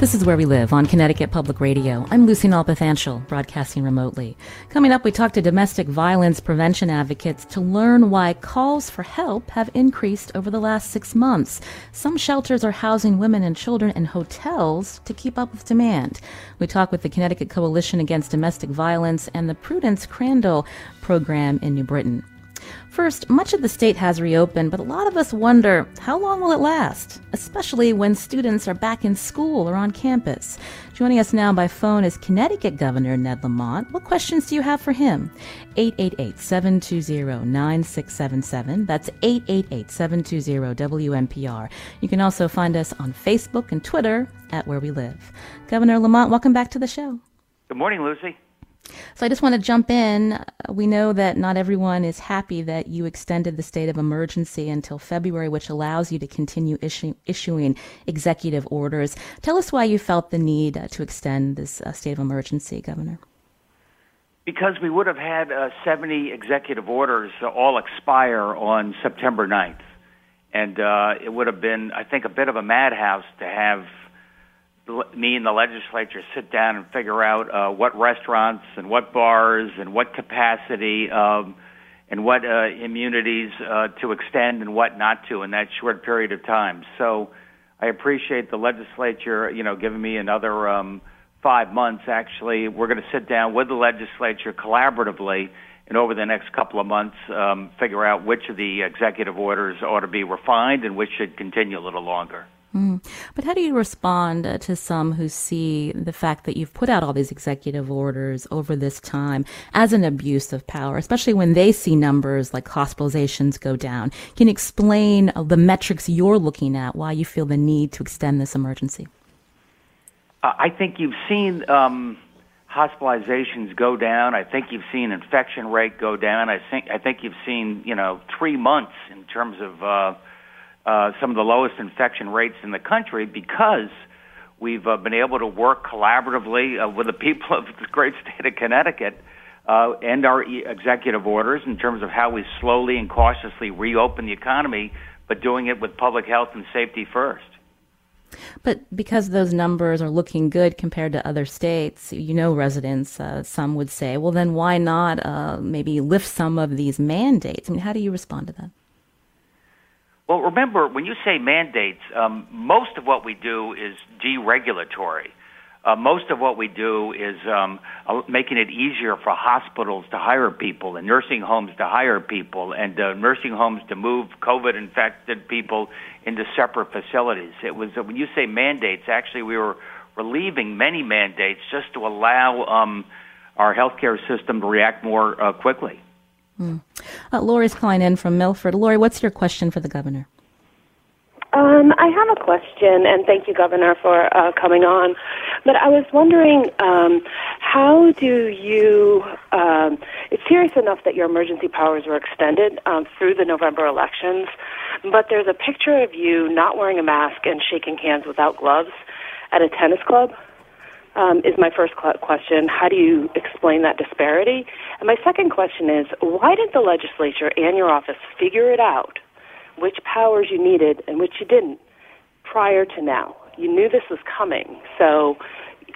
This is Where We Live on Connecticut Public Radio. I'm Lucy Nalpathanchil, broadcasting remotely. Coming up, we talk to domestic violence prevention advocates to learn why calls for help have increased over the last six months. Some shelters are housing women and children in hotels to keep up with demand. We talk with the Connecticut Coalition Against Domestic Violence and the Prudence Crandall program in New Britain. First, much of the state has reopened, but a lot of us wonder how long will it last, especially when students are back in school or on campus. Joining us now by phone is Connecticut Governor Ned Lamont. What questions do you have for him? 888-720-9677. That's 888-720-WNPR. You can also find us on Facebook and Twitter at Where We Live. Governor Lamont, welcome back to the show. Good morning, Lucy. So I just want to jump in. We know that not everyone is happy that you extended the state of emergency until February, which allows you to continue issu- issuing executive orders. Tell us why you felt the need uh, to extend this uh, state of emergency, Governor. Because we would have had uh, 70 executive orders all expire on September 9th. And uh, it would have been, I think, a bit of a madhouse to have me and the legislature sit down and figure out uh, what restaurants and what bars and what capacity um, and what uh, immunities uh, to extend and what not to in that short period of time. So I appreciate the legislature, you know, giving me another um, five months. Actually, we're going to sit down with the legislature collaboratively and over the next couple of months um, figure out which of the executive orders ought to be refined and which should continue a little longer. Mm. But how do you respond uh, to some who see the fact that you've put out all these executive orders over this time as an abuse of power, especially when they see numbers like hospitalizations go down? Can you explain uh, the metrics you're looking at, why you feel the need to extend this emergency? I think you've seen um, hospitalizations go down. I think you've seen infection rate go down. I think I think you've seen you know three months in terms of uh, uh, some of the lowest infection rates in the country because we've uh, been able to work collaboratively uh, with the people of the great state of Connecticut uh, and our e- executive orders in terms of how we slowly and cautiously reopen the economy, but doing it with public health and safety first. But because those numbers are looking good compared to other states, you know, residents, uh, some would say, well, then why not uh, maybe lift some of these mandates? I mean, how do you respond to that? Well, remember, when you say mandates, um, most of what we do is deregulatory. Uh, most of what we do is um, uh, making it easier for hospitals to hire people and nursing homes to hire people and uh, nursing homes to move COVID infected people into separate facilities. It was uh, when you say mandates, actually, we were relieving many mandates just to allow um, our healthcare system to react more uh, quickly. Mm. Uh, calling in from Milford. Lori, what's your question for the governor? Um, I have a question, and thank you, Governor, for uh, coming on. But I was wondering, um, how do you? Um, it's serious enough that your emergency powers were extended um, through the November elections, but there's a picture of you not wearing a mask and shaking hands without gloves at a tennis club um, is my first question. How do you explain that disparity? And my second question is why didn't the legislature and your office figure it out which powers you needed and which you didn't prior to now? You knew this was coming. So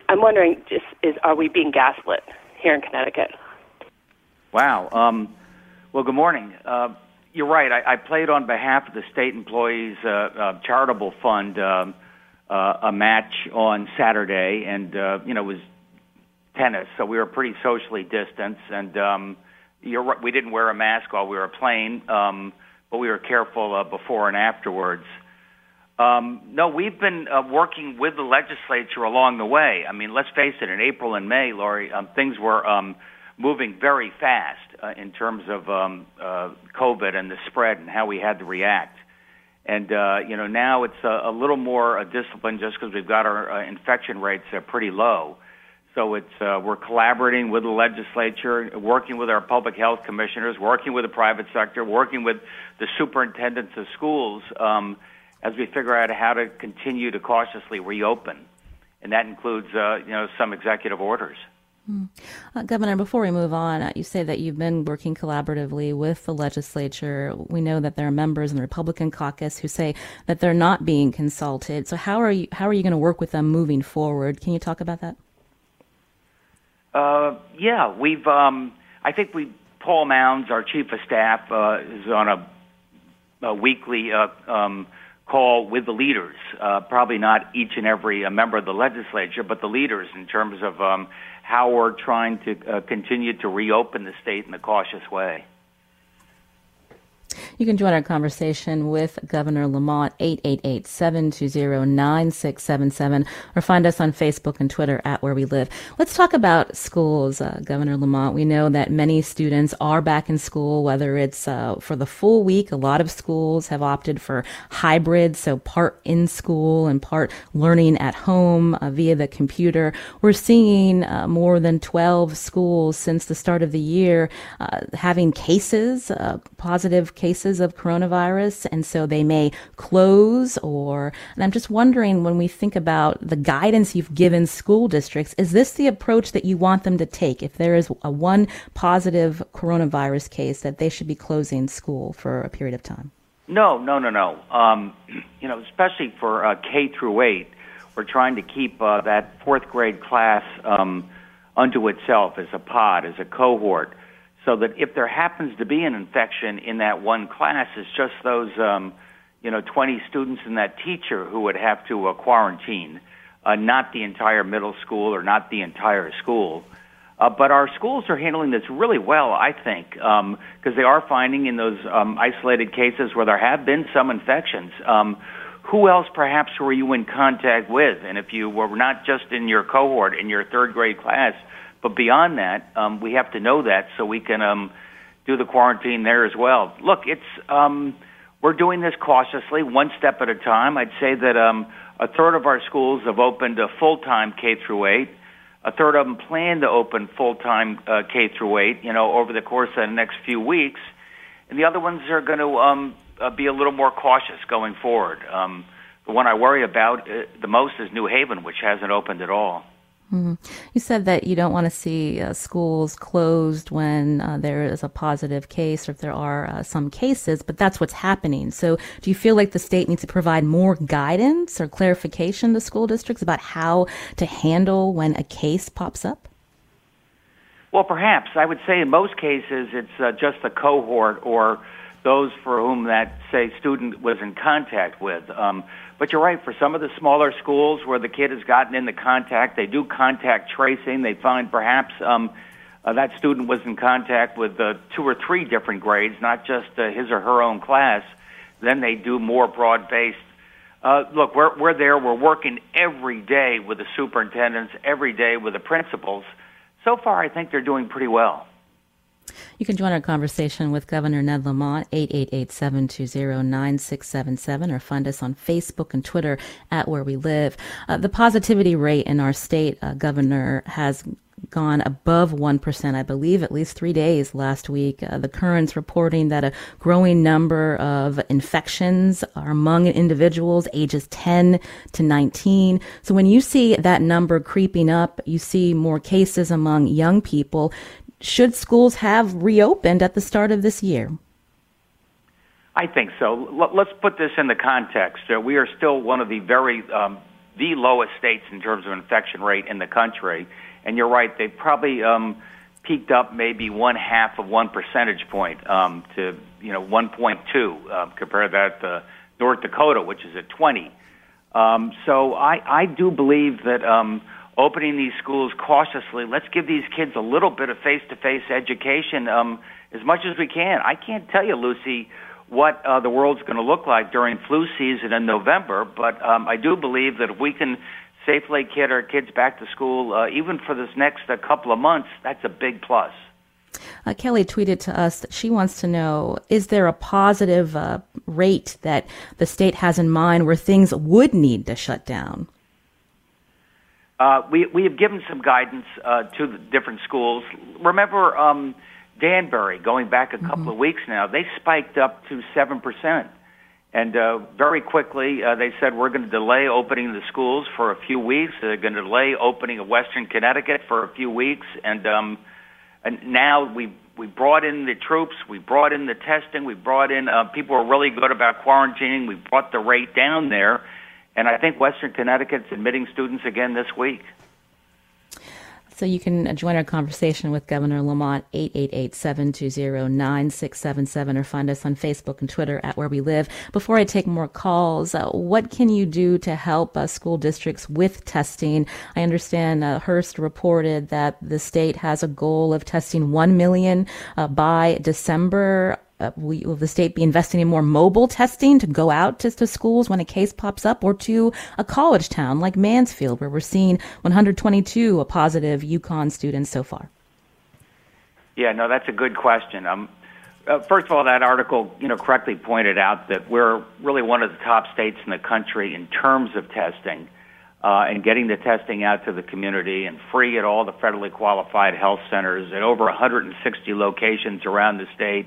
I'm wondering just is are we being gaslit here in Connecticut? Wow. Um, well, good morning. Uh, you're right. I, I played on behalf of the state employees uh, uh, charitable fund. Um, uh, a match on Saturday, and uh, you know it was tennis, so we were pretty socially distanced. And um, you're we didn't wear a mask while we were playing, um, but we were careful uh, before and afterwards. Um, no, we've been uh, working with the legislature along the way. I mean, let's face it, in April and May, Lori, um, things were um, moving very fast uh, in terms of um, uh, COVID and the spread and how we had to react. And uh, you know now it's a, a little more uh, disciplined just because we've got our uh, infection rates are pretty low. So it's uh, we're collaborating with the legislature, working with our public health commissioners, working with the private sector, working with the superintendents of schools um, as we figure out how to continue to cautiously reopen, and that includes uh, you know some executive orders. Hmm. Uh, Governor, before we move on, uh, you say that you've been working collaboratively with the legislature. We know that there are members in the Republican caucus who say that they're not being consulted. So how are you how are you going to work with them moving forward? Can you talk about that? Uh, yeah, we've. Um, I think we. Paul Mounds, our chief of staff, uh, is on a, a weekly uh, um, call with the leaders. Probably not each and every member of the legislature, but the leaders in terms of um, how we're trying to uh, continue to reopen the state in a cautious way. You can join our conversation with Governor Lamont, 888-720-9677, or find us on Facebook and Twitter at Where We Live. Let's talk about schools, uh, Governor Lamont. We know that many students are back in school, whether it's uh, for the full week. A lot of schools have opted for hybrid, so part in school and part learning at home uh, via the computer. We're seeing uh, more than 12 schools since the start of the year uh, having cases, uh, positive cases of coronavirus, and so they may close or, and I'm just wondering when we think about the guidance you've given school districts, is this the approach that you want them to take? If there is a one positive coronavirus case, that they should be closing school for a period of time? No, no, no, no. Um, you know, especially for uh, K through eight, we're trying to keep uh, that fourth grade class um, unto itself as a pod, as a cohort so that if there happens to be an infection in that one class, it's just those, um, you know, 20 students and that teacher who would have to uh, quarantine, uh, not the entire middle school or not the entire school. Uh, but our schools are handling this really well, I think, because um, they are finding in those um, isolated cases where there have been some infections. Um, who else perhaps were you in contact with? And if you were not just in your cohort, in your third grade class, but beyond that, um, we have to know that so we can um, do the quarantine there as well. Look, it's um, we're doing this cautiously, one step at a time. I'd say that um, a third of our schools have opened a full time K through eight. A third of them plan to open full time uh, K through eight. You know, over the course of the next few weeks, and the other ones are going to um, uh, be a little more cautious going forward. Um, the one I worry about uh, the most is New Haven, which hasn't opened at all. Mm-hmm. You said that you don't want to see uh, schools closed when uh, there is a positive case or if there are uh, some cases, but that's what's happening. So, do you feel like the state needs to provide more guidance or clarification to school districts about how to handle when a case pops up? Well, perhaps. I would say in most cases it's uh, just a cohort or those for whom that, say, student was in contact with. Um, but you're right, for some of the smaller schools where the kid has gotten into contact, they do contact tracing. They find perhaps um, uh, that student was in contact with uh, two or three different grades, not just uh, his or her own class. Then they do more broad based. Uh, look, we're, we're there. We're working every day with the superintendents, every day with the principals. So far, I think they're doing pretty well. You can join our conversation with Governor Ned Lamont, 888-720-9677, or find us on Facebook and Twitter at Where We Live. Uh, the positivity rate in our state, uh, Governor, has gone above 1%, I believe, at least three days last week. Uh, the Courant's reporting that a growing number of infections are among individuals ages 10 to 19. So when you see that number creeping up, you see more cases among young people should schools have reopened at the start of this year? I think so. Let's put this in the context. Uh, we are still one of the very um, the lowest states in terms of infection rate in the country, and you're right. They've probably um, peaked up maybe one half of one percentage point um, to you know 1.2. Uh, compare that to North Dakota, which is at 20. Um, so I I do believe that. Um, opening these schools cautiously. Let's give these kids a little bit of face-to-face education um, as much as we can. I can't tell you, Lucy, what uh, the world's going to look like during flu season in November, but um, I do believe that if we can safely get our kids back to school, uh, even for this next uh, couple of months, that's a big plus. Uh, Kelly tweeted to us that she wants to know is there a positive uh, rate that the state has in mind where things would need to shut down? Uh, we we have given some guidance uh, to the different schools. Remember, um, Danbury, going back a couple mm-hmm. of weeks now, they spiked up to seven percent, and uh, very quickly uh, they said we're going to delay opening the schools for a few weeks. They're going to delay opening of Western Connecticut for a few weeks, and um, and now we we brought in the troops, we brought in the testing, we brought in uh, people are really good about quarantining. We brought the rate down there and I think Western Connecticut's admitting students again this week. So you can join our conversation with Governor Lamont, 888-720-9677, or find us on Facebook and Twitter at Where We Live. Before I take more calls, uh, what can you do to help uh, school districts with testing? I understand uh, Hearst reported that the state has a goal of testing 1 million uh, by December uh, will, will, the state be investing in more mobile testing to go out to, to, schools when a case pops up or to a college town like Mansfield, where we're seeing 122 a positive UConn students so far? Yeah, no, that's a good question. Um, uh, first of all, that article, you know, correctly pointed out that we're really one of the top states in the country in terms of testing uh, and getting the testing out to the community and free at all the federally qualified health centers at over 160 locations around the state.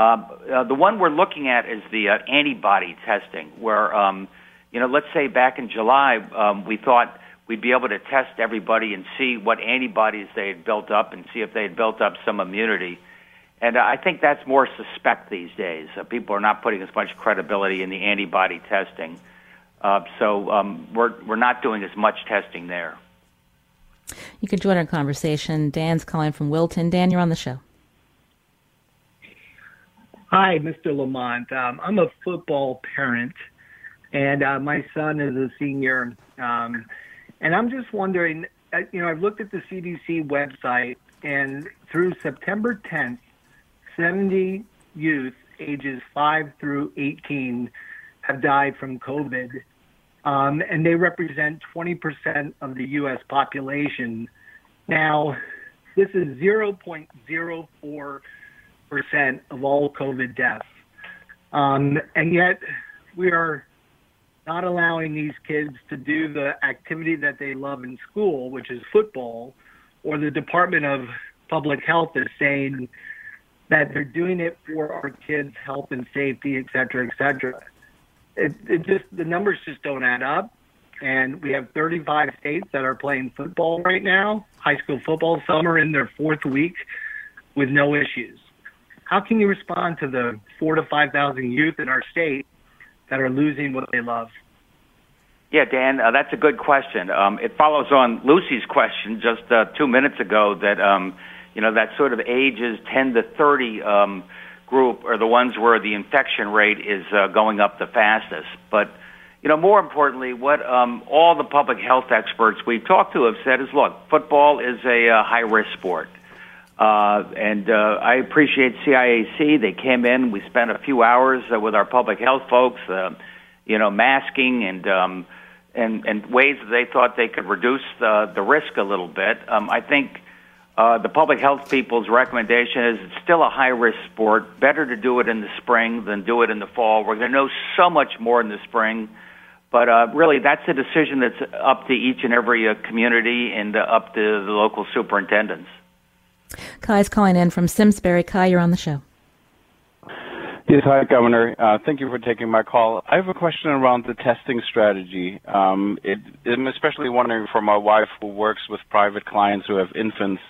Um, uh, the one we're looking at is the uh, antibody testing, where, um, you know, let's say back in July, um, we thought we'd be able to test everybody and see what antibodies they had built up and see if they had built up some immunity. And uh, I think that's more suspect these days. Uh, people are not putting as much credibility in the antibody testing. Uh, so um, we're, we're not doing as much testing there. You can join our conversation. Dan's calling from Wilton. Dan, you're on the show. Hi, Mr. Lamont. Um, I'm a football parent, and uh, my son is a senior. Um, and I'm just wondering, uh, you know, I've looked at the CDC website, and through September 10th, 70 youth ages 5 through 18 have died from COVID, um, and they represent 20% of the U.S. population. Now, this is 0.04 percent of all COVID deaths. Um, and yet, we are not allowing these kids to do the activity that they love in school, which is football, or the Department of Public Health is saying that they're doing it for our kids' health and safety, et cetera, et cetera. It, it just the numbers just don't add up. And we have 35 states that are playing football right now, high school football. Some are in their fourth week with no issues. How can you respond to the four to 5,000 youth in our state that are losing what they love? Yeah, Dan, uh, that's a good question. Um, it follows on Lucy's question just uh, two minutes ago that, um, you know, that sort of ages 10 to 30 um, group are the ones where the infection rate is uh, going up the fastest. But, you know, more importantly, what um, all the public health experts we've talked to have said is, look, football is a uh, high risk sport. Uh, and uh, I appreciate CIAC. They came in. We spent a few hours uh, with our public health folks, uh, you know, masking and um, and and ways that they thought they could reduce the the risk a little bit. Um, I think uh, the public health people's recommendation is it's still a high risk sport. Better to do it in the spring than do it in the fall. We're going to know so much more in the spring. But uh, really, that's a decision that's up to each and every uh, community and uh, up to the local superintendents. Kai's calling in from Simsbury. Kai, you're on the show. Yes, hi, Governor. Uh, thank you for taking my call. I have a question around the testing strategy. Um, it, I'm especially wondering for my wife who works with private clients who have infants,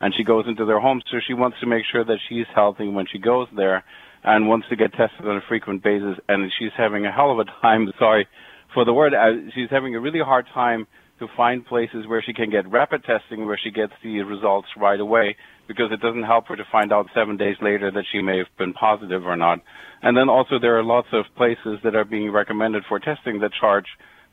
and she goes into their homes, so she wants to make sure that she's healthy when she goes there and wants to get tested on a frequent basis, and she's having a hell of a time. Sorry for the word. Uh, she's having a really hard time to find places where she can get rapid testing, where she gets the results right away, because it doesn't help her to find out seven days later that she may have been positive or not. And then also there are lots of places that are being recommended for testing that charge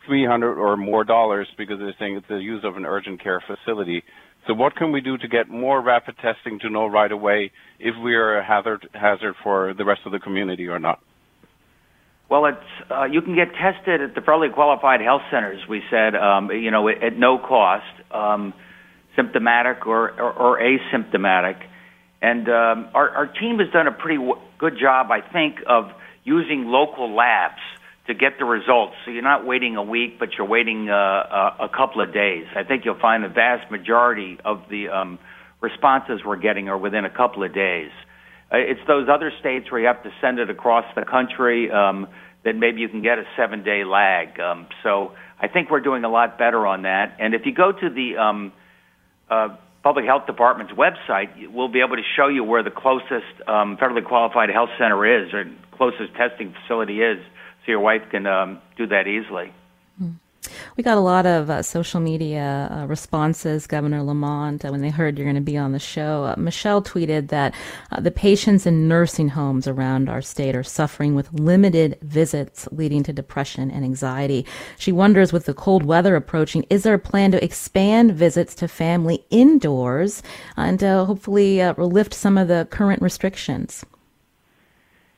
300 or more dollars because they're saying it's the use of an urgent care facility. So what can we do to get more rapid testing to know right away if we are a hazard hazard for the rest of the community or not? Well, it's uh, you can get tested at the federally qualified health centers. We said, um, you know, at, no cost, um, symptomatic or, or, or asymptomatic, And um, our, our team has done a pretty w- good job, I think, of using local labs to get the results. So you're not waiting a week, but you're waiting uh, a, a couple of days. I think you'll find the vast majority of the um, responses we're getting are within a couple of days. Uh, it's those other states where you have to send it across the country um, that maybe you can get a seven day lag. Um, so I think we're doing a lot better on that. And if you go to the um, uh, Public Health Department's website, we'll be able to show you where the closest um, federally qualified health center is or closest testing facility is so your wife can um, do that easily. We got a lot of uh, social media uh, responses, Governor Lamont, uh, when they heard you're going to be on the show. Uh, Michelle tweeted that uh, the patients in nursing homes around our state are suffering with limited visits, leading to depression and anxiety. She wonders, with the cold weather approaching, is there a plan to expand visits to family indoors and hopefully lift some of the current restrictions?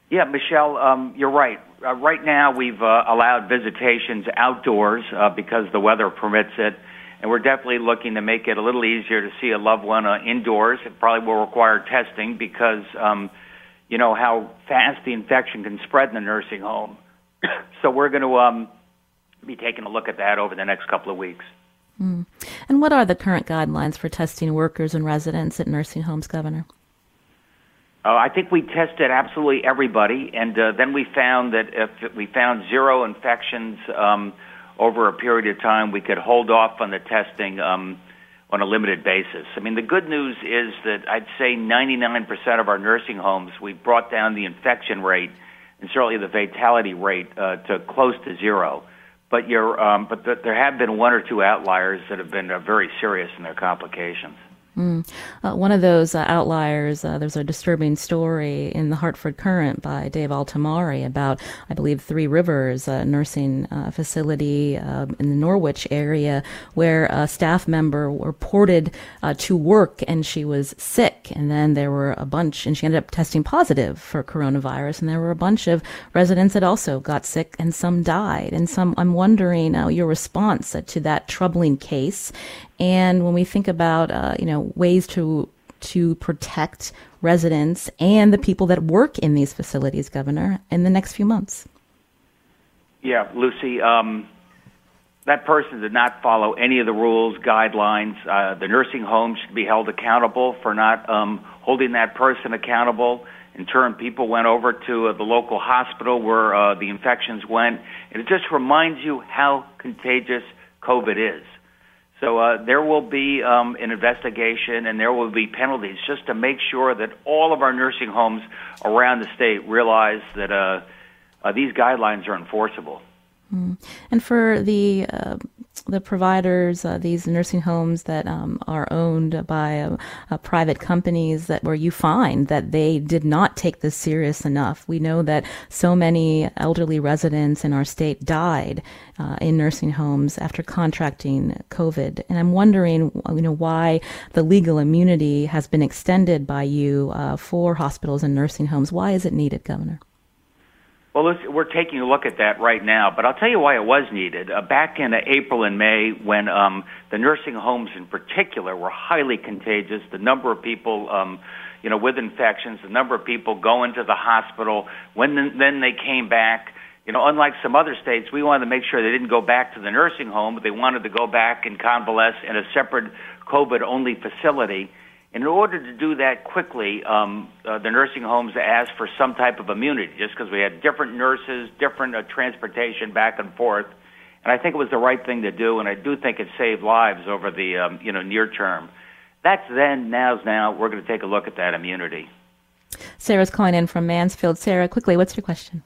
Yeah, Michelle, um, you're right. Uh, right now, we've uh, allowed visitations outdoors uh, because the weather permits it, and we're definitely looking to make it a little easier to see a loved one uh, indoors. It probably will require testing because, um, you know, how fast the infection can spread in the nursing home. so we're going to um, be taking a look at that over the next couple of weeks. Mm. And what are the current guidelines for testing workers and residents at nursing homes, Governor? Uh, I think we tested absolutely everybody, and uh, then we found that if we found zero infections um, over a period of time, we could hold off on the testing um, on a limited basis. I mean, the good news is that I'd say 99% of our nursing homes, we brought down the infection rate and certainly the fatality rate uh, to close to zero. But, you're, um, but the, there have been one or two outliers that have been uh, very serious in their complications. Mm. Uh, one of those uh, outliers, uh, there's a disturbing story in the Hartford Courant by Dave Altimari about, I believe, Three Rivers, nursing uh, facility um, in the Norwich area, where a staff member reported uh, to work and she was sick. And then there were a bunch, and she ended up testing positive for coronavirus. And there were a bunch of residents that also got sick and some died. And some, I'm wondering uh, your response to that troubling case and when we think about, uh, you know, ways to to protect residents and the people that work in these facilities, Governor, in the next few months. Yeah, Lucy. Um, that person did not follow any of the rules, guidelines. Uh, the nursing home should be held accountable for not um, holding that person accountable. In turn, people went over to uh, the local hospital where uh, the infections went. And it just reminds you how contagious COVID is. So uh, there will be um, an investigation and there will be penalties just to make sure that all of our nursing homes around the state realize that uh, uh, these guidelines are enforceable. Mm. And for the uh, the providers, uh, these nursing homes that um, are owned by uh, uh, private companies, that where you find that they did not take this serious enough. We know that so many elderly residents in our state died uh, in nursing homes after contracting COVID, and I'm wondering, you know, why the legal immunity has been extended by you uh, for hospitals and nursing homes. Why is it needed, Governor? Well, we're taking a look at that right now, but I'll tell you why it was needed. Uh, back in uh, April and May, when um, the nursing homes in particular were highly contagious, the number of people, um, you know, with infections, the number of people going to the hospital, when the, then they came back, you know, unlike some other states, we wanted to make sure they didn't go back to the nursing home, but they wanted to go back and convalesce in a separate COVID-only facility in order to do that quickly, um, uh, the nursing homes asked for some type of immunity, just because we had different nurses, different uh, transportation back and forth, and I think it was the right thing to do, and I do think it saved lives over the um, you know near term. That's then. Now's now. We're going to take a look at that immunity. Sarah's calling in from Mansfield. Sarah, quickly, what's your question?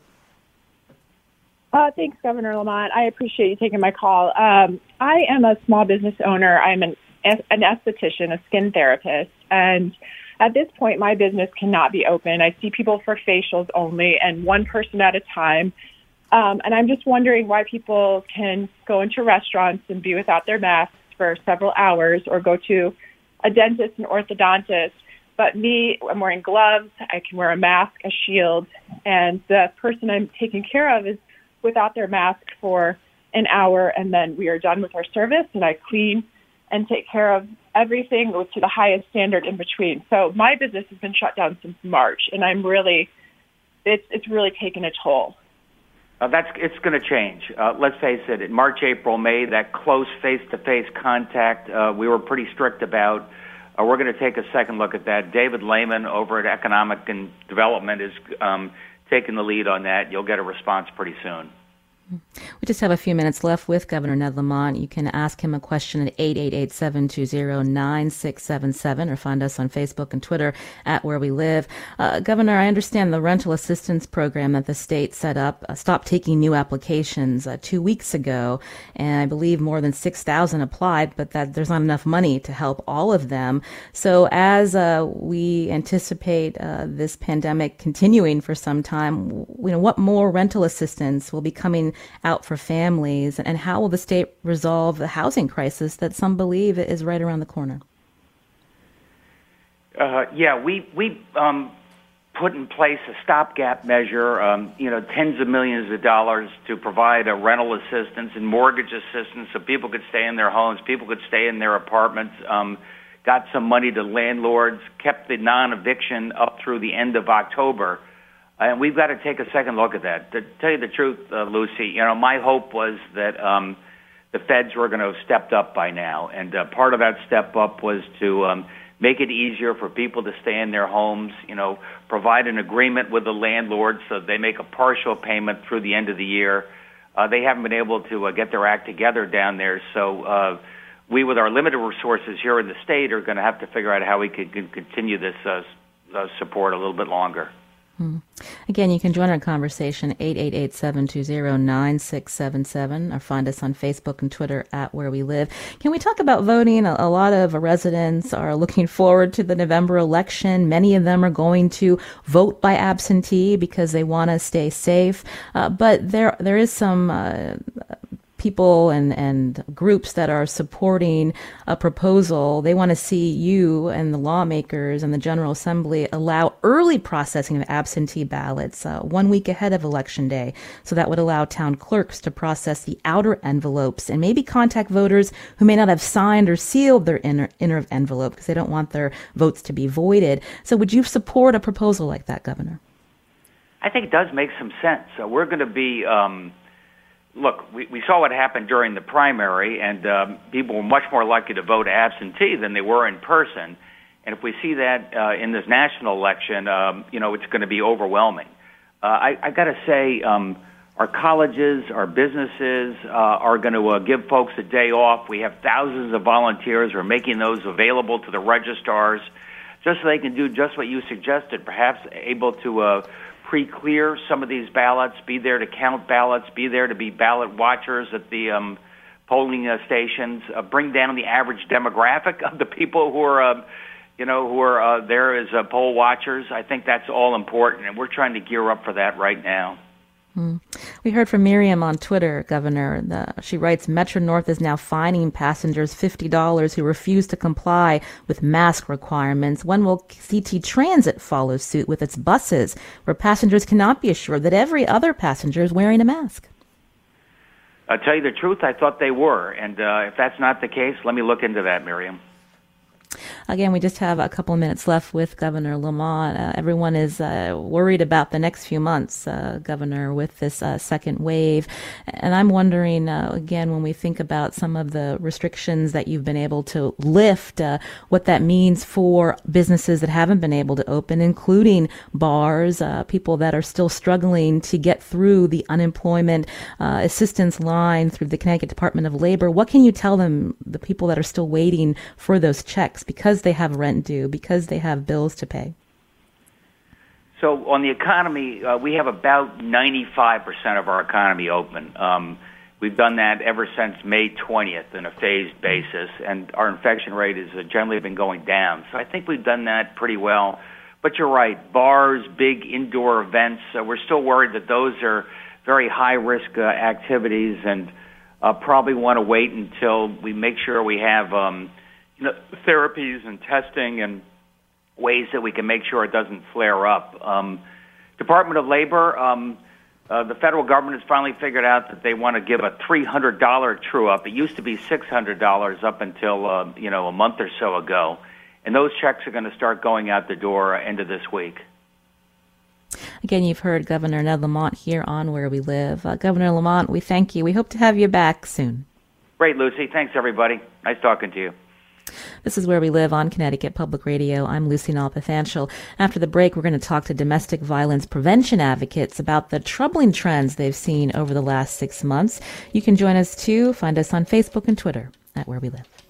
Uh, thanks, Governor Lamont. I appreciate you taking my call. Um, I am a small business owner. I'm an an esthetician, a skin therapist, and at this point, my business cannot be open. I see people for facials only, and one person at a time. Um, and I'm just wondering why people can go into restaurants and be without their masks for several hours, or go to a dentist and orthodontist. But me, I'm wearing gloves. I can wear a mask, a shield, and the person I'm taking care of is without their mask for an hour, and then we are done with our service, and I clean and take care of everything to the highest standard in between. So my business has been shut down since March, and I'm really, it's it's really taken a toll. Uh, that's it's going to change. Uh, let's face it. In March, April, May, that close face-to-face contact uh, we were pretty strict about. Uh, we're going to take a second look at that. David Lehman over at Economic and Development is um, taking the lead on that. You'll get a response pretty soon. We just have a few minutes left with Governor Ned Lamont. You can ask him a question at 888-720-9677 or find us on Facebook and Twitter at Where We Live. Uh, Governor, I understand the rental assistance program that the state set up uh, stopped taking new applications uh, two weeks ago, and I believe more than 6,000 applied, but that there's not enough money to help all of them. So as uh, we anticipate uh, this pandemic continuing for some time, you know, what more rental assistance will be coming out for families? And how will the state resolve the housing crisis that some believe is right around the corner? Uh, yeah, we we um, put in place a stopgap measure, um, you know, tens of millions of dollars to provide a rental assistance and mortgage assistance so people could stay in their homes, people could stay in their apartments. Um, got some money to landlords, kept the non-eviction up through the end of October. And we've got to take a second look at that. To tell you the truth, uh, Lucy, you know, my hope was that um, the feds were going to have stepped up by now, and uh, part of that step up was to um, make it easier for people to stay in their homes. You know, provide an agreement with the landlord so they make a partial payment through the end of the year. Uh, they haven't been able to uh, get their act together down there, so. Uh, we, with our limited resources here in the state, are going to have to figure out how we can continue this uh, uh, support a little bit longer. Hmm. Again, you can join our conversation 888-720-9677 or find us on Facebook and Twitter at Where We Live. Can we talk about voting? A, a, lot of residents are looking forward to the November election. Many of them are going to vote by absentee because they want to stay safe. Uh, but there there is some uh, people and, and groups that are supporting a proposal, they want to see you and the lawmakers and the General Assembly allow early processing of absentee ballots uh, one week ahead of Election Day. So that would allow town clerks to process the outer envelopes and maybe contact voters who may not have signed or sealed their inner, inner envelope because they don't want their votes to be voided. So would you support a proposal like that, Governor? I think it does make some sense. We're going to be. Um look, we, we saw what happened during the primary, and um, people were much more likely to vote absentee than they were in person. And if we see that uh, in this national election, um, you know, it's going to be overwhelming. Uh, I, I got to say, um, our colleges, our businesses uh, are going to uh, give folks a day off. We have thousands of volunteers. We're making those available to the registrars just so they can do just what you suggested, perhaps able to uh, pre-clear some of these ballots, be there to count ballots, be there to be ballot watchers at the um, polling uh, stations, uh, bring down the average demographic of the people who are, uh, you know, who are uh, there as uh, poll watchers. I think that's all important, and we're trying to gear up for that right now. We heard from Miriam on Twitter, Governor. The, she writes Metro North is now fining passengers $50 who refuse to comply with mask requirements. When will CT Transit follow suit with its buses, where passengers cannot be assured that every other passenger is wearing a mask? I'll tell you the truth, I thought they were. And uh, if that's not the case, let me look into that, Miriam. Again, we just have a couple of minutes left with Governor Lamont. Uh, everyone is uh, worried about the next few months, uh, Governor, with this uh, second wave. And I'm wondering, uh, again, when we think about some of the restrictions that you've been able to lift, uh, what that means for businesses that haven't been able to open, including bars, people that are still struggling to get through the unemployment assistance line through the Connecticut Department of Labor. What can you tell them, the people that are still waiting for those checks? because they have rent due, because they have bills to pay? So on the economy, uh, we have about 95% of our economy open. Um, we've done that ever since May 20th in a phased basis, and our infection rate has uh, generally been going down. So I think we've done that pretty well. But you're right, bars, big indoor events, uh, we're still worried that those are very high risk uh, activities and uh, probably want to wait until we make sure we have um, you know, therapies and testing and ways that we can make sure it doesn't flare up. Um, Department of Labor, um, Uh, the federal government has finally figured out that they want to give a $300 true up. It used to be $600 up until uh, you know a month or so ago, and those checks are going to start going out the door end of this week. Again, you've heard Governor Ned Lamont here on Where We Live. Uh, Governor Lamont, we thank you. We hope to have you back soon. Great, Lucy. Thanks, everybody. Nice talking to you. This is Where We Live on Connecticut Public Radio. I'm Lucy Nalpathanchil. After the break, we're going to talk to domestic violence prevention advocates about the troubling trends they've seen over the last six months. You can join us too. Find us on Facebook and Twitter at Where We Live.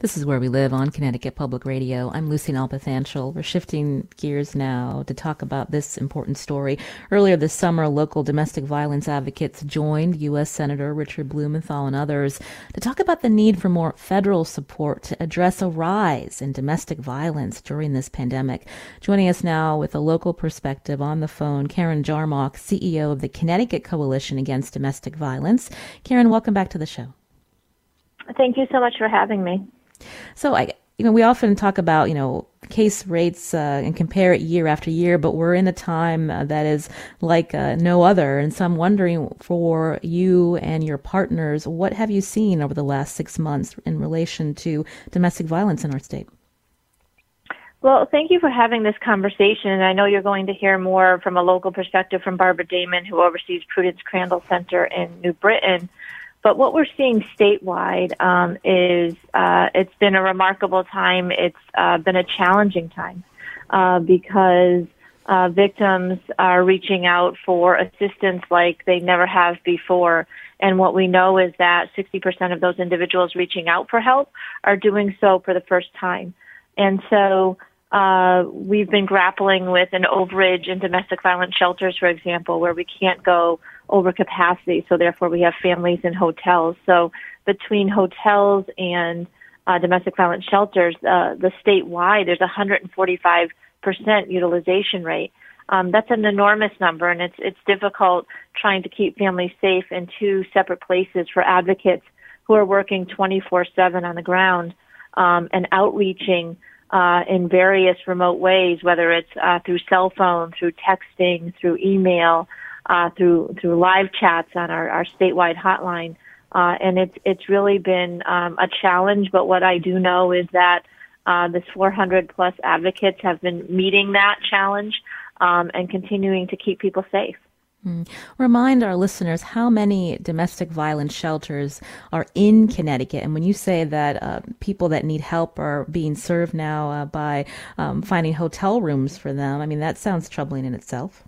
This is Where We Live on Connecticut Public Radio. I'm Lucy Nalpathanchil. We're shifting gears now to talk about this important story. Earlier this summer, local domestic violence advocates joined U.S. Senator Richard Blumenthal and others to talk about the need for more federal support to address a rise in domestic violence during this pandemic. Joining us now with a local perspective on the phone, Karen Jarmoc, CEO of the Connecticut Coalition Against Domestic Violence. Karen, welcome back to the show. Thank you so much for having me. So I, you know, we often talk about, you know, case rates uh, and compare it year after year, but we're in a time uh, that is like uh, no other. And so I'm wondering for you and your partners, what have you seen over the last six months in relation to domestic violence in our state? Well, thank you for having this conversation. And I know you're going to hear more from a local perspective from Barbara Damon, who oversees Prudence Crandall Center in New Britain. But what we're seeing statewide um, is uh, it's been a remarkable time. It's uh, been a challenging time uh, because uh, victims are reaching out for assistance like they never have before. And what we know is that 60% of those individuals reaching out for help are doing so for the first time. And so uh, we've been grappling with an overage in domestic violence shelters, for example, where we can't go over capacity. So therefore, we have families in hotels. So between hotels and uh, domestic violence shelters, uh, the statewide, there's a 145% utilization rate. Um, that's an enormous number, and it's it's difficult trying to keep families safe in two separate places for advocates who are working 24/7 on the ground um, and outreaching uh, in various remote ways, whether it's uh, through cell phone, through texting, through email, uh, through through live chats on our, our statewide hotline. Uh, and it's it's really been um, a challenge. But what I do know is that uh, this 400 plus advocates have been meeting that challenge um, and continuing to keep people safe. Mm. Remind our listeners how many domestic violence shelters are in Connecticut. And when you say that uh, people that need help are being served now uh, by um, finding hotel rooms for them, I mean, that sounds troubling in itself.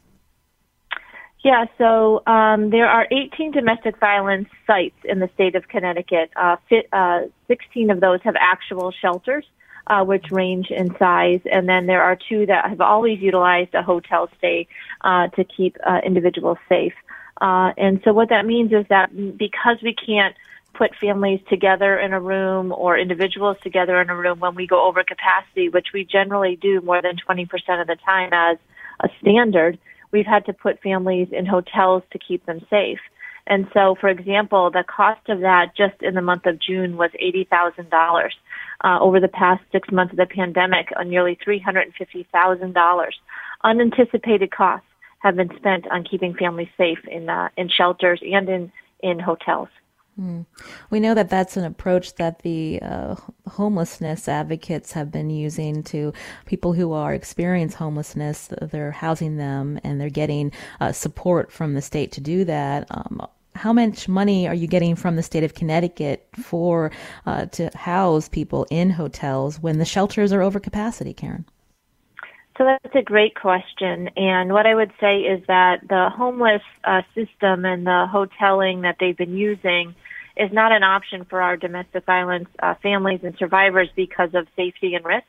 Yeah, so um, there are 18 domestic violence sites in the state of Connecticut. Uh, fit, uh, 16 of those have actual shelters, uh, which range in size, and then there are two that have always utilized a hotel stay uh, to keep uh, individuals safe. Uh, and so what that means is that because we can't put families together in a room or individuals together in a room when we go over capacity, which we generally do more than 20% of the time as a standard, we've had to put families in hotels to keep them safe. And so, for example, the cost of that just in the month of June was $80,000. Uh, over the past six months of the pandemic, uh, nearly $350,000. Unanticipated costs have been spent on keeping families safe in, uh, in shelters and in, in hotels. Mm. We know that that's an approach that the uh, homelessness advocates have been using to people who are experience homelessness. They're housing them and they're getting uh, support from the state to do that. Um, how much money are you getting from the state of Connecticut for uh, to house people in hotels when the shelters are over capacity, Karen? So that's a great question. And what I would say is that the homeless uh, system and the hoteling that they've been using is not an option for our domestic violence uh, families and survivors because of safety and risk.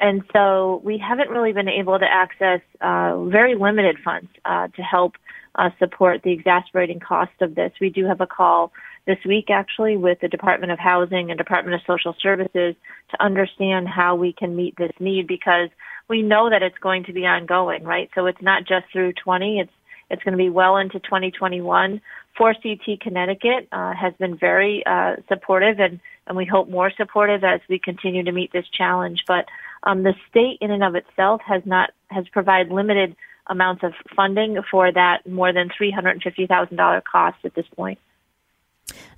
And so we haven't really been able to access uh, very limited funds uh, to help uh, support the exasperating cost of this. We do have a call this week actually with the Department of Housing and Department of Social Services to understand how we can meet this need because we know that it's going to be ongoing, right? So it's not just through 20. It's it's going to be well into 2021. 4CT Connecticut uh, has been very uh, supportive, and and we hope more supportive as we continue to meet this challenge. But um, the state, in and of itself, has not has provided limited amounts of funding for that more than $350,000 cost at this point.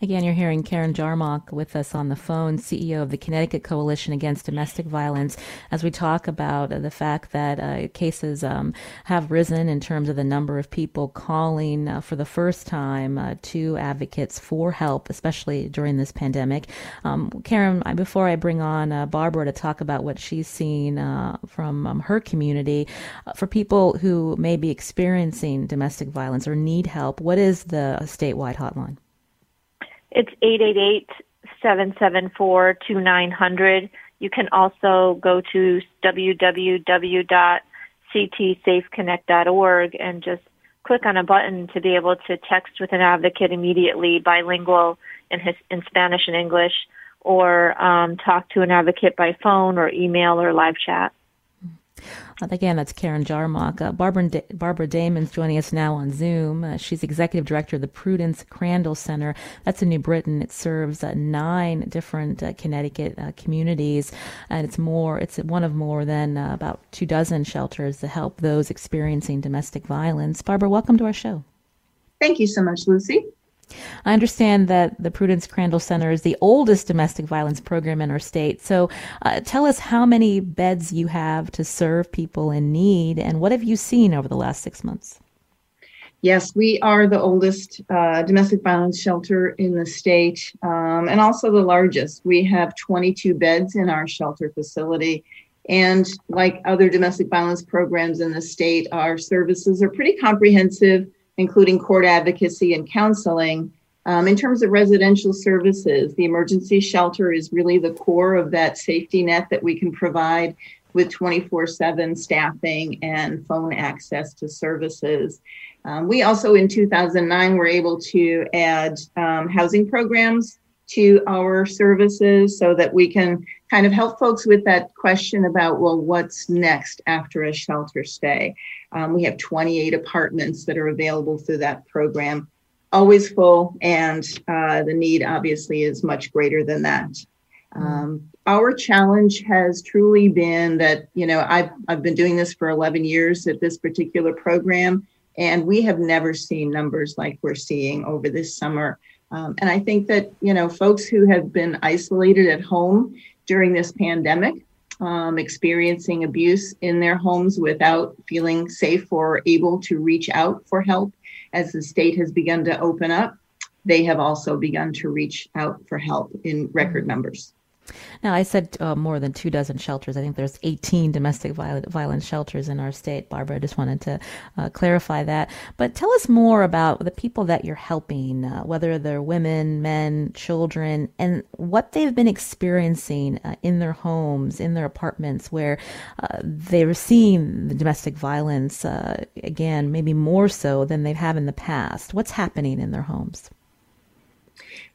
Again, you're hearing Karen Jarmoc with us on the phone, CEO of the Connecticut Coalition Against Domestic Violence, as we talk about the fact that uh, cases um, have risen in terms of the number of people calling uh, for the first time uh, to advocates for help, especially during this pandemic. Um, Karen, before I bring on uh, Barbara to talk about what she's seen uh, from um, her community, uh, for people who may be experiencing domestic violence or need help, what is the statewide hotline? It's 888-774-2900. You can also go to www.ctsafeconnect.org and just click on a button to be able to text with an advocate immediately, bilingual in, his, in Spanish and English, or um, talk to an advocate by phone or email or live chat. Uh, again, that's Karen Jarmoc. Uh, Barbara, da- Barbara Damon's joining us now on Zoom. Uh, she's executive director of the Prudence Crandall Center. That's in New Britain. It serves uh, nine different uh, Connecticut uh, communities, and it's more. It's one of more than about two dozen shelters to help those experiencing domestic violence. Barbara, welcome to our show. Thank you so much, Lucy. I understand that the Prudence Crandall Center is the oldest domestic violence program in our state. So uh, tell us how many beds you have to serve people in need and what have you seen over the last six months? Yes, we are the oldest uh, domestic violence shelter in the state um, and also the largest. We have 22 beds in our shelter facility. And like other domestic violence programs in the state, our services are pretty comprehensive including court advocacy and counseling. Um, in terms of residential services, the emergency shelter is really the core of that safety net that we can provide with 24 7 staffing and phone access to services. Um, we also, in 2009, were able to add um, housing programs to our services so that we can kind of help folks with that question about, well, what's next after a shelter stay? Um, we have 28 apartments that are available through that program, always full, and uh, the need obviously is much greater than that. Um, our challenge has truly been that, you know, I've, I've been doing this for 11 years at this particular program, and we have never seen numbers like we're seeing over this summer. Um, and I think that, you know, folks who have been isolated at home during this pandemic, um, experiencing abuse in their homes without feeling safe or able to reach out for help as the state has begun to open up, they have also begun to reach out for help in record numbers. Now, I said uh, more than two dozen shelters. I think there's 18 domestic violence shelters in our state, Barbara. I just wanted to uh, clarify that. But tell us more about the people that you're helping, uh, whether they're women, men, children, and what they've been experiencing uh, in their homes, in their apartments, where uh, they're seeing the domestic violence, uh, again, maybe more so than they have in the past. What's happening in their homes?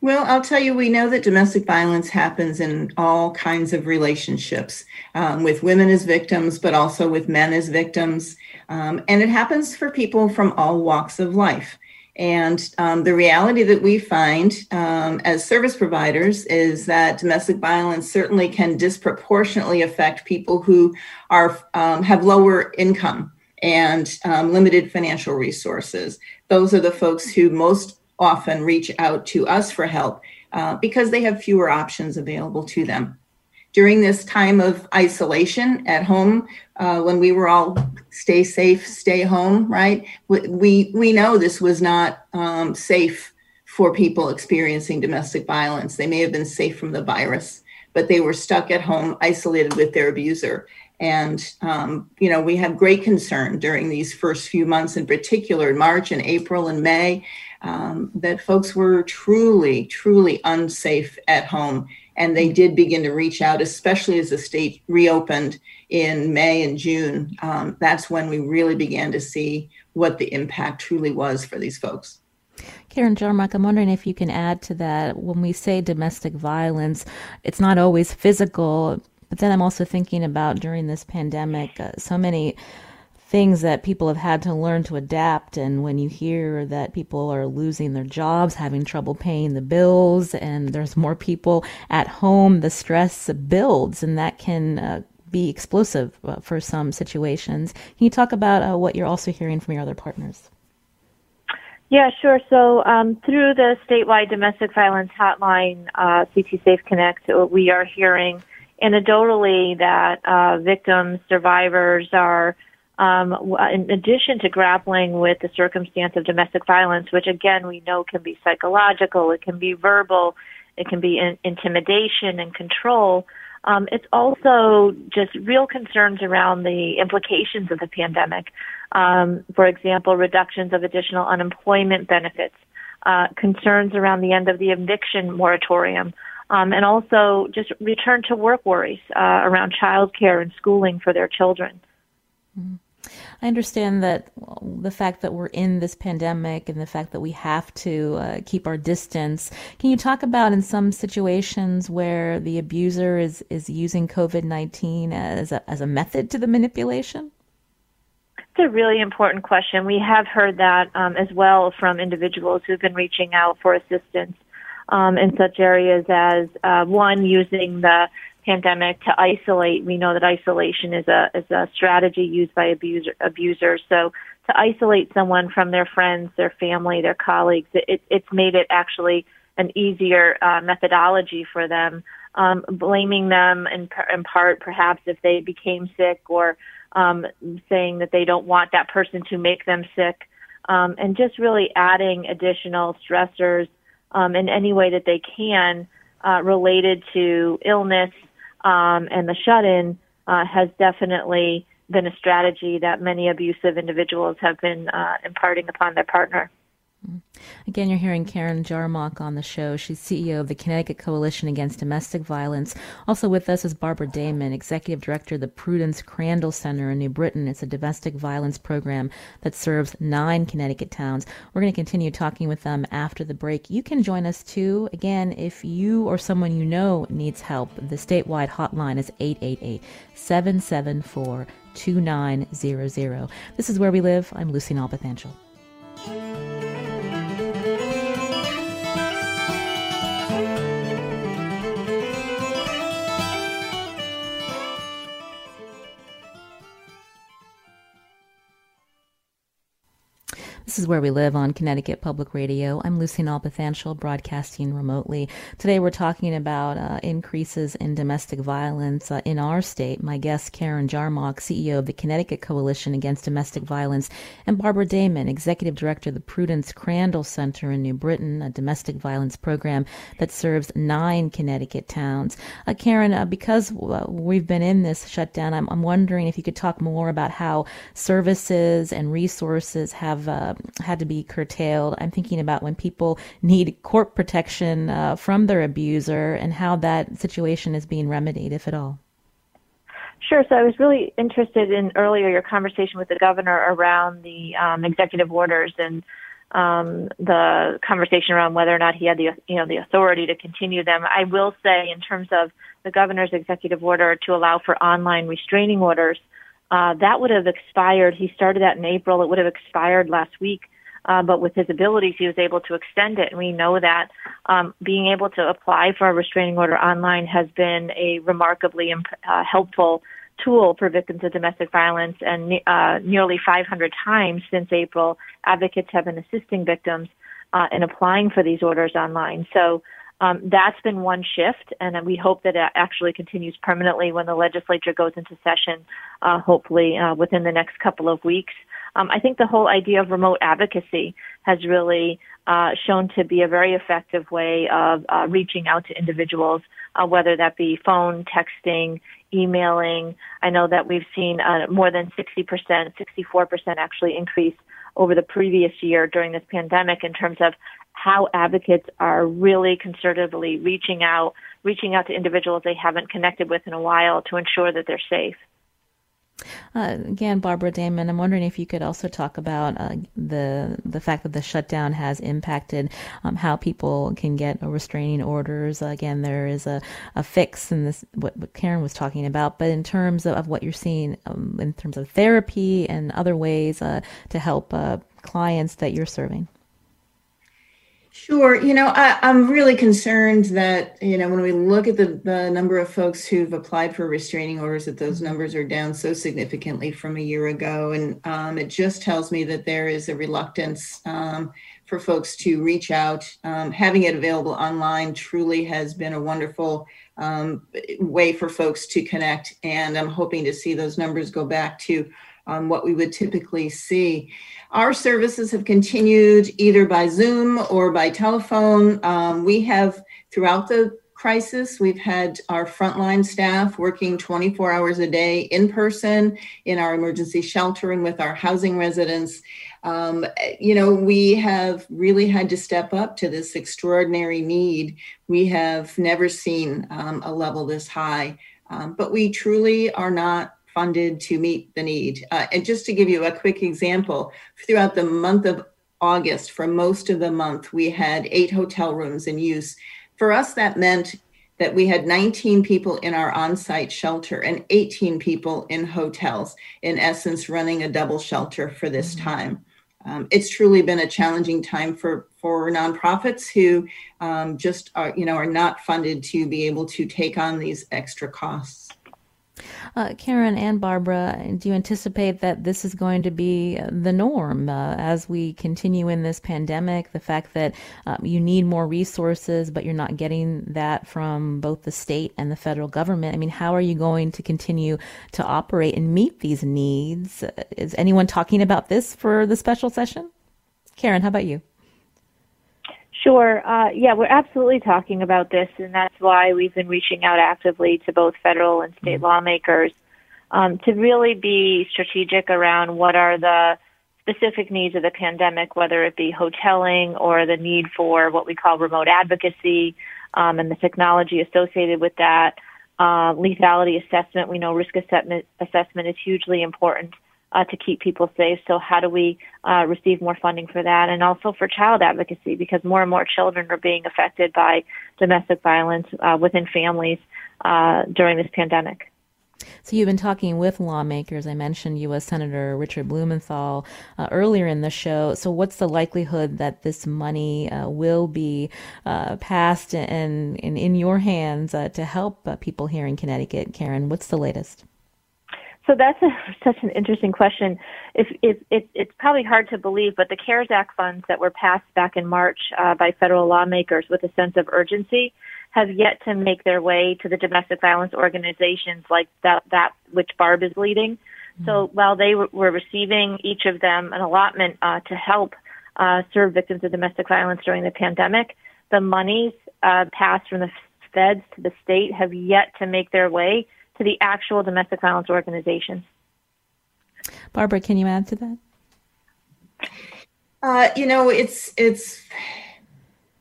Well, I'll tell you, we know that domestic violence happens in all kinds of relationships um, with women as victims, but also with men as victims. Um, and it happens for people from all walks of life. And um, the reality that we find um, as service providers is that domestic violence certainly can disproportionately affect people who are um, have lower income and um, limited financial resources. Those are the folks who most often reach out to us for help uh, because they have fewer options available to them. During this time of isolation at home, uh, when we were all stay safe, stay home, right? We we know this was not um, safe for people experiencing domestic violence. They may have been safe from the virus, but they were stuck at home, isolated with their abuser. And, um, you know, we had great concern during these first few months, in particular, in March and April and May, um, that folks were truly, truly unsafe at home. And they did begin to reach out, especially as the state reopened in May and June. Um, that's when we really began to see what the impact truly was for these folks. Karen Jarmoc, I'm wondering if you can add to that. When we say domestic violence, it's not always physical But then I'm also thinking about during this pandemic, uh, so many things that people have had to learn to adapt. And when you hear that people are losing their jobs, having trouble paying the bills, and there's more people at home, the stress builds, and that can uh, be explosive uh, for some situations. Can you talk about uh, what you're also hearing from your other partners? Yeah, sure. So um, through the statewide domestic violence hotline, uh, CT Safe Connect, uh, we are hearing anecdotally that uh, victims, survivors are, um, in addition to grappling with the circumstance of domestic violence, which again we know can be psychological, it can be verbal, it can be in- intimidation and control. Um, it's also just real concerns around the implications of the pandemic. Um, for example, reductions of additional unemployment benefits, uh, concerns around the end of the eviction moratorium, um, and also just return to work worries uh, around childcare and schooling for their children. Mm-hmm. I understand that the fact that we're in this pandemic and the fact that we have to uh, keep our distance. Can you talk about in some situations where the abuser is, is using COVID 19 as a, as a method to the manipulation? It's a really important question. We have heard that um, as well from individuals who've been reaching out for assistance um, in such areas as uh, one using the pandemic to isolate. We know that isolation is a is a strategy used by abuser, abusers. So to isolate someone from their friends, their family, their colleagues, it, it's made it actually an easier uh, methodology for them. Um, blaming them in, in part, perhaps if they became sick, or um, saying that they don't want that person to make them sick, um, and just really adding additional stressors um, in any way that they can uh, related to illness, um, and the shut-in uh, has definitely been a strategy that many abusive individuals have been uh, imparting upon their partner. Again, you're hearing Karen Jarmoc on the show. She's CEO of the Connecticut Coalition Against Domestic Violence. Also with us is Barbara Damon, Executive Director of the Prudence Crandall Center in New Britain. It's a domestic violence program that serves nine Connecticut towns. We're going to continue talking with them after the break. You can join us too. Again, if you or someone you know needs help, the statewide hotline is 888 774 2900. This is Where We Live. I'm Lucy Nalpathanchil. This is Where We Live on Connecticut Public Radio. I'm Lucy Nalpathanchil, broadcasting remotely. Today we're talking about uh, increases in domestic violence uh, in our state. My guest, Karen Jarmoc, CEO of the Connecticut Coalition Against Domestic Violence, and Barbara Damon, Executive Director of the Prudence Crandall Center in New Britain, a domestic violence program that serves nine Connecticut towns. Uh, Karen, uh, because uh, we've been in this shutdown, I'm, I'm, wondering if you could talk more about how services and resources have uh, had to be curtailed. I'm thinking about when people need court protection uh, from their abuser and how that situation is being remedied, if at all. Sure. So I was really interested in earlier your conversation with the governor around the um, executive orders and um, the conversation around whether or not he had the you know the authority to continue them. I will say, in terms of the governor's executive order to allow for online restraining orders, uh, that would have expired. He started that in April. It would have expired last week. Uh, but with his abilities, he was able to extend it. And we know that um, being able to apply for a restraining order online has been a remarkably imp- uh, helpful tool for victims of domestic violence. And uh, nearly 500 times since April, advocates have been assisting victims uh, in applying for these orders online. So um, that's been one shift, and we hope that it actually continues permanently when the legislature goes into session, uh, hopefully uh, within the next couple of weeks. Um, I think the whole idea of remote advocacy has really uh, shown to be a very effective way of uh, reaching out to individuals, uh, whether that be phone, texting, emailing. I know that we've seen uh, more than 60%, 64% actually increase over the previous year during this pandemic in terms of how advocates are really concertedly reaching out, reaching out to individuals they haven't connected with in a while to ensure that they're safe. Uh, again, Barbara Damon, I'm wondering if you could also talk about uh, the the fact that the shutdown has impacted um, how people can get restraining orders. again, there is a, a fix in this what, what, Karen was talking about, but in terms of, of what you're seeing um, in terms of therapy and other ways uh, to help uh, clients that you're serving. Sure. You know, I, am really concerned that, you know, when we look at the, the number of folks who've applied for restraining orders, that those numbers are down so significantly from a year ago. And um, it just tells me that there is a reluctance um, for folks to reach out. Um, having it available online truly has been a wonderful um, way for folks to connect. And I'm hoping to see those numbers go back to um, what we would typically see. Our services have continued either by Zoom or by telephone. Um, we have, throughout the crisis, we've had our frontline staff working 24 hours a day in person in our emergency shelter and with our housing residents. Um, you know, we have really had to step up to this extraordinary need. We have never seen um, a level this high, um, but we truly are not funded to meet the need. Uh, and just to give you a quick example, throughout the month of August, for most of the month, we had eight hotel rooms in use. For us, that meant that we had 19 people in our on site shelter and 18 people in hotels, in essence, running a double shelter for this mm-hmm. time. Um, it's truly been a challenging time for, for nonprofits who um, just are, you know, are not funded to be able to take on these extra costs. Uh, Karen and Barbara, do you anticipate that this is going to be the norm uh, as we continue in this pandemic? The fact that um, you need more resources, but you're not getting that from both the state and the federal government. I mean, how are you going to continue to operate and meet these needs? Is anyone talking about this for the special session? Karen, how about you? Sure. Uh, yeah, we're absolutely talking about this, and that's why we've been reaching out actively to both federal and state mm-hmm. lawmakers um, to really be strategic around what are the specific needs of the pandemic, whether it be hoteling or the need for what we call remote advocacy um, and the technology associated with that. Uh, lethality assessment, we know risk assessment, assessment is hugely important uh, to keep people safe. So how do we uh, receive more funding for that? And also for child advocacy, because more and more children are being affected by domestic violence uh, within families uh, during this pandemic. So you've been talking with lawmakers. I mentioned U.S. Senator Richard Blumenthal uh, earlier in the show. So what's the likelihood that this money uh, will be uh, passed and, and, in your hands uh, to help uh, people here in Connecticut? Karen, what's the latest? So that's a, such an interesting question. If, if, it's probably hard to believe, but the CARES Act funds that were passed back in March uh, by federal lawmakers with a sense of urgency have yet to make their way to the domestic violence organizations like that, that which Barb is leading. Mm-hmm. So while they w- were receiving each of them an allotment uh, to help uh, serve victims of domestic violence during the pandemic, the monies uh, passed from the feds to the state have yet to make their way to the actual domestic violence organizations. Barbara, can you add to that? Uh, you know, it's it's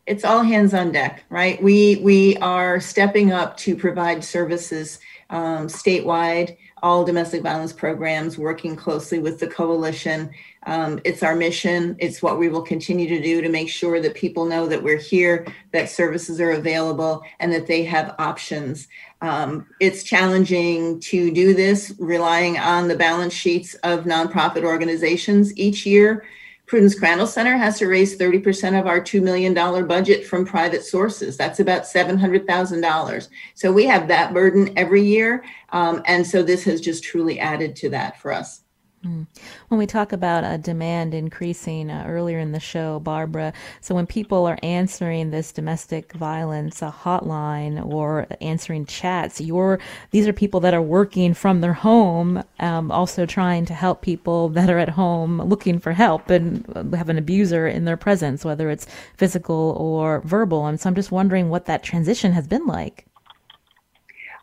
it's all hands on deck, right? We we are stepping up to provide services um, statewide, all domestic violence programs, working closely with the coalition. Um, it's our mission. It's what we will continue to do to make sure that people know that we're here, that services are available, and that they have options. Um, it's challenging to do this relying on the balance sheets of nonprofit organizations each year. Prudence Crandall Center has to raise 30% of our $2 million budget from private sources. That's about $700,000. So we have that burden every year. Um, and so this has just truly added to that for us. Mm. When we talk about a demand increasing uh, earlier in the show, Barbara, so when people are answering this domestic violence uh, hotline or answering chats, you're, these are people that are working from their home, um, also trying to help people that are at home looking for help and have an abuser in their presence, whether it's physical or verbal. And so I'm just wondering what that transition has been like.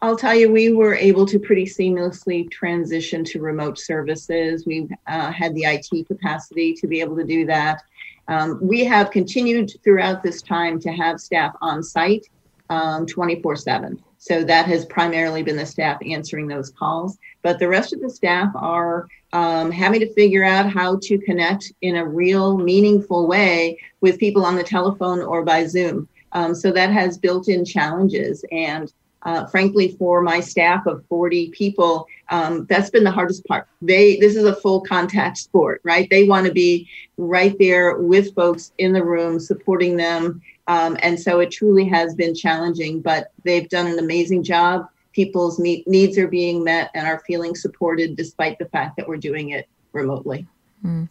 I'll tell you, we were able to pretty seamlessly transition to remote services. We've uh, had the IT capacity to be able to do that. Um, we have continued throughout this time to have staff on site um, 24 7. So that has primarily been the staff answering those calls. But the rest of the staff are um, having to figure out how to connect in a real, meaningful way with people on the telephone or by Zoom. Um, so that has built in challenges. And uh, frankly, for my staff of 40 people, um, that's been the hardest part. They this is a full contact sport, right? They want to be right there with folks in the room, supporting them, um, and so it truly has been challenging. But they've done an amazing job. People's needs are being met and are feeling supported, despite the fact that we're doing it remotely. Mm.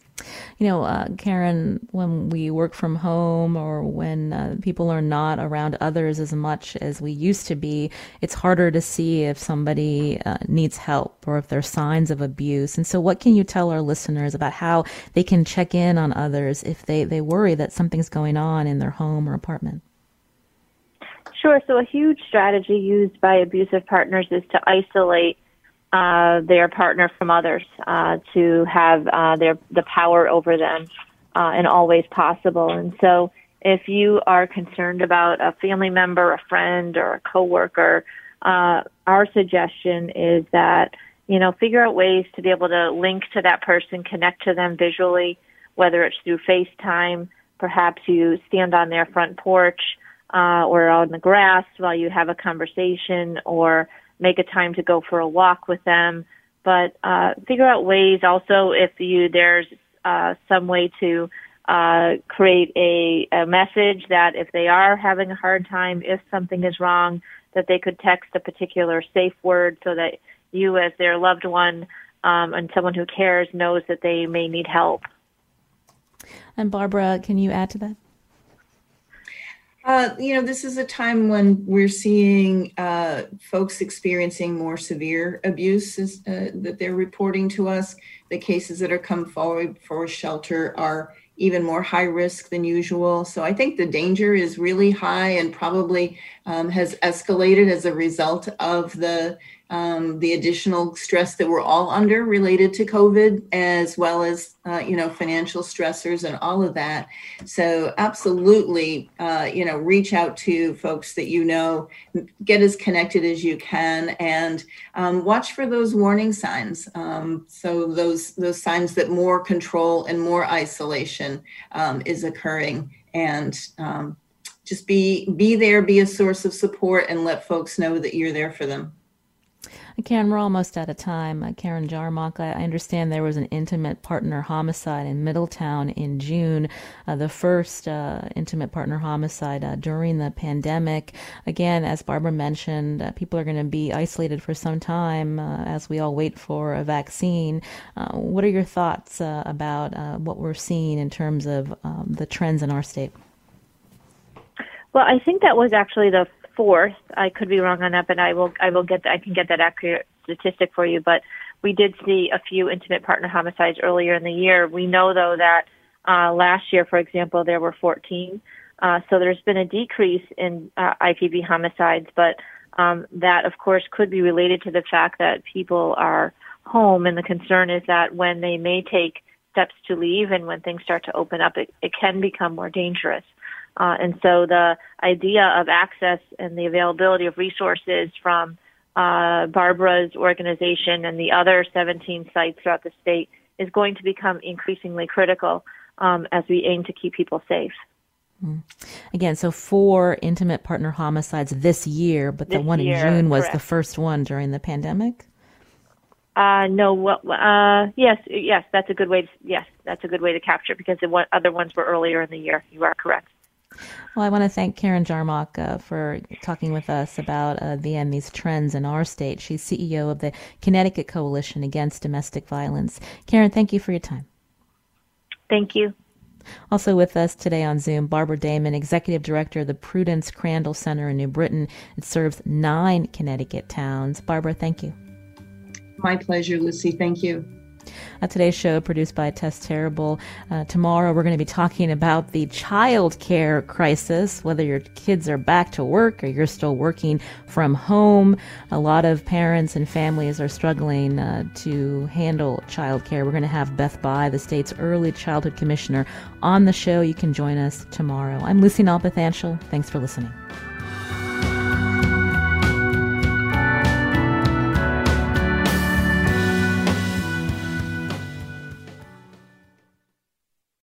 You know, uh, Karen, when we work from home or when uh, people are not around others as much as we used to be, it's harder to see if somebody uh, needs help or if there's signs of abuse. And so, what can you tell our listeners about how they can check in on others if they, they worry that something's going on in their home or apartment? Sure. So, a huge strategy used by abusive partners is to isolate uh, their partner from others, uh, to have uh, their the power over them uh, in all ways possible. And so, if you are concerned about a family member, a friend, or a coworker, uh, our suggestion is that you know figure out ways to be able to link to that person, connect to them visually, whether it's through FaceTime. Perhaps you stand on their front porch uh, or on the grass while you have a conversation, or make a time to go for a walk with them. But uh, figure out ways also if you there's uh, some way to uh, create a, a message that if they are having a hard time, if something is wrong, that they could text a particular safe word so that you, as their loved one um, and someone who cares, knows that they may need help. And Barbara, can you add to that? Uh, you know, this is a time when we're seeing uh, folks experiencing more severe abuse uh, that they're reporting to us. The cases that are come forward for shelter are even more high risk than usual. So I think the danger is really high and probably um, has escalated as a result of the um, the additional stress that we're all under related to COVID, as well as uh, you know financial stressors and all of that. So absolutely, uh, you know, reach out to folks that you know, get as connected as you can, and um, watch for those warning signs. Um, so those those signs that more control and more isolation um, is occurring, and um, just be be there, be a source of support, and let folks know that you're there for them. Karen, we're almost out of time. Uh, Karen Jarmoc, I, I, understand there was an intimate partner homicide in Middletown in June, uh, the first uh, intimate partner homicide uh, during the pandemic. Again, as Barbara mentioned, uh, people are going to be isolated for some time uh, as we all wait for a vaccine. what are your thoughts about what we're seeing in terms of um, the trends in our state? Well, I think that was actually the fourth. I could be wrong on that, but I will I will get I can get that accurate statistic for you. But we did see a few intimate partner homicides earlier in the year. We know though that uh, last year, for example, there were 14. Uh, so there's been a decrease in uh, IPV homicides, but um, that of course could be related to the fact that people are home, and the concern is that when they may take steps to leave and when things start to open up, it, it can become more dangerous. Uh, and so the idea of access and the availability of resources from uh, Barbara's organization and the other 17 sites throughout the state is going to become increasingly critical um, as we aim to keep people safe. Hmm. Again, so four intimate partner homicides this year, but the one year, in June was correct. the first one during the pandemic. Uh, no, well, uh, yes, yes, that's a good way. To, yes, that's a good way to capture because the other ones were earlier in the year. You are correct. Well, I want to thank Karen Jarmoc uh, for talking with us about uh, the and these trends in our state. She's CEO of the Connecticut Coalition Against Domestic Violence. Karen, thank you for your time. Thank you. Also with us today on Zoom, Barbara Damon, Executive Director of the Prudence Crandall Center in New Britain. It serves nine Connecticut towns. Barbara, thank you. My pleasure, Lucy. Thank you. Uh, today's show produced by Tess Terrible. Uh, tomorrow we're going to be talking about the child care crisis, whether your kids are back to work or you're still working from home. A lot of parents and families are struggling uh, to handle child care. We're going to have Beth Bye, the state's early childhood commissioner, on the show. You can join us tomorrow. I'm Lucy Nalpathanchil. Thanks for listening.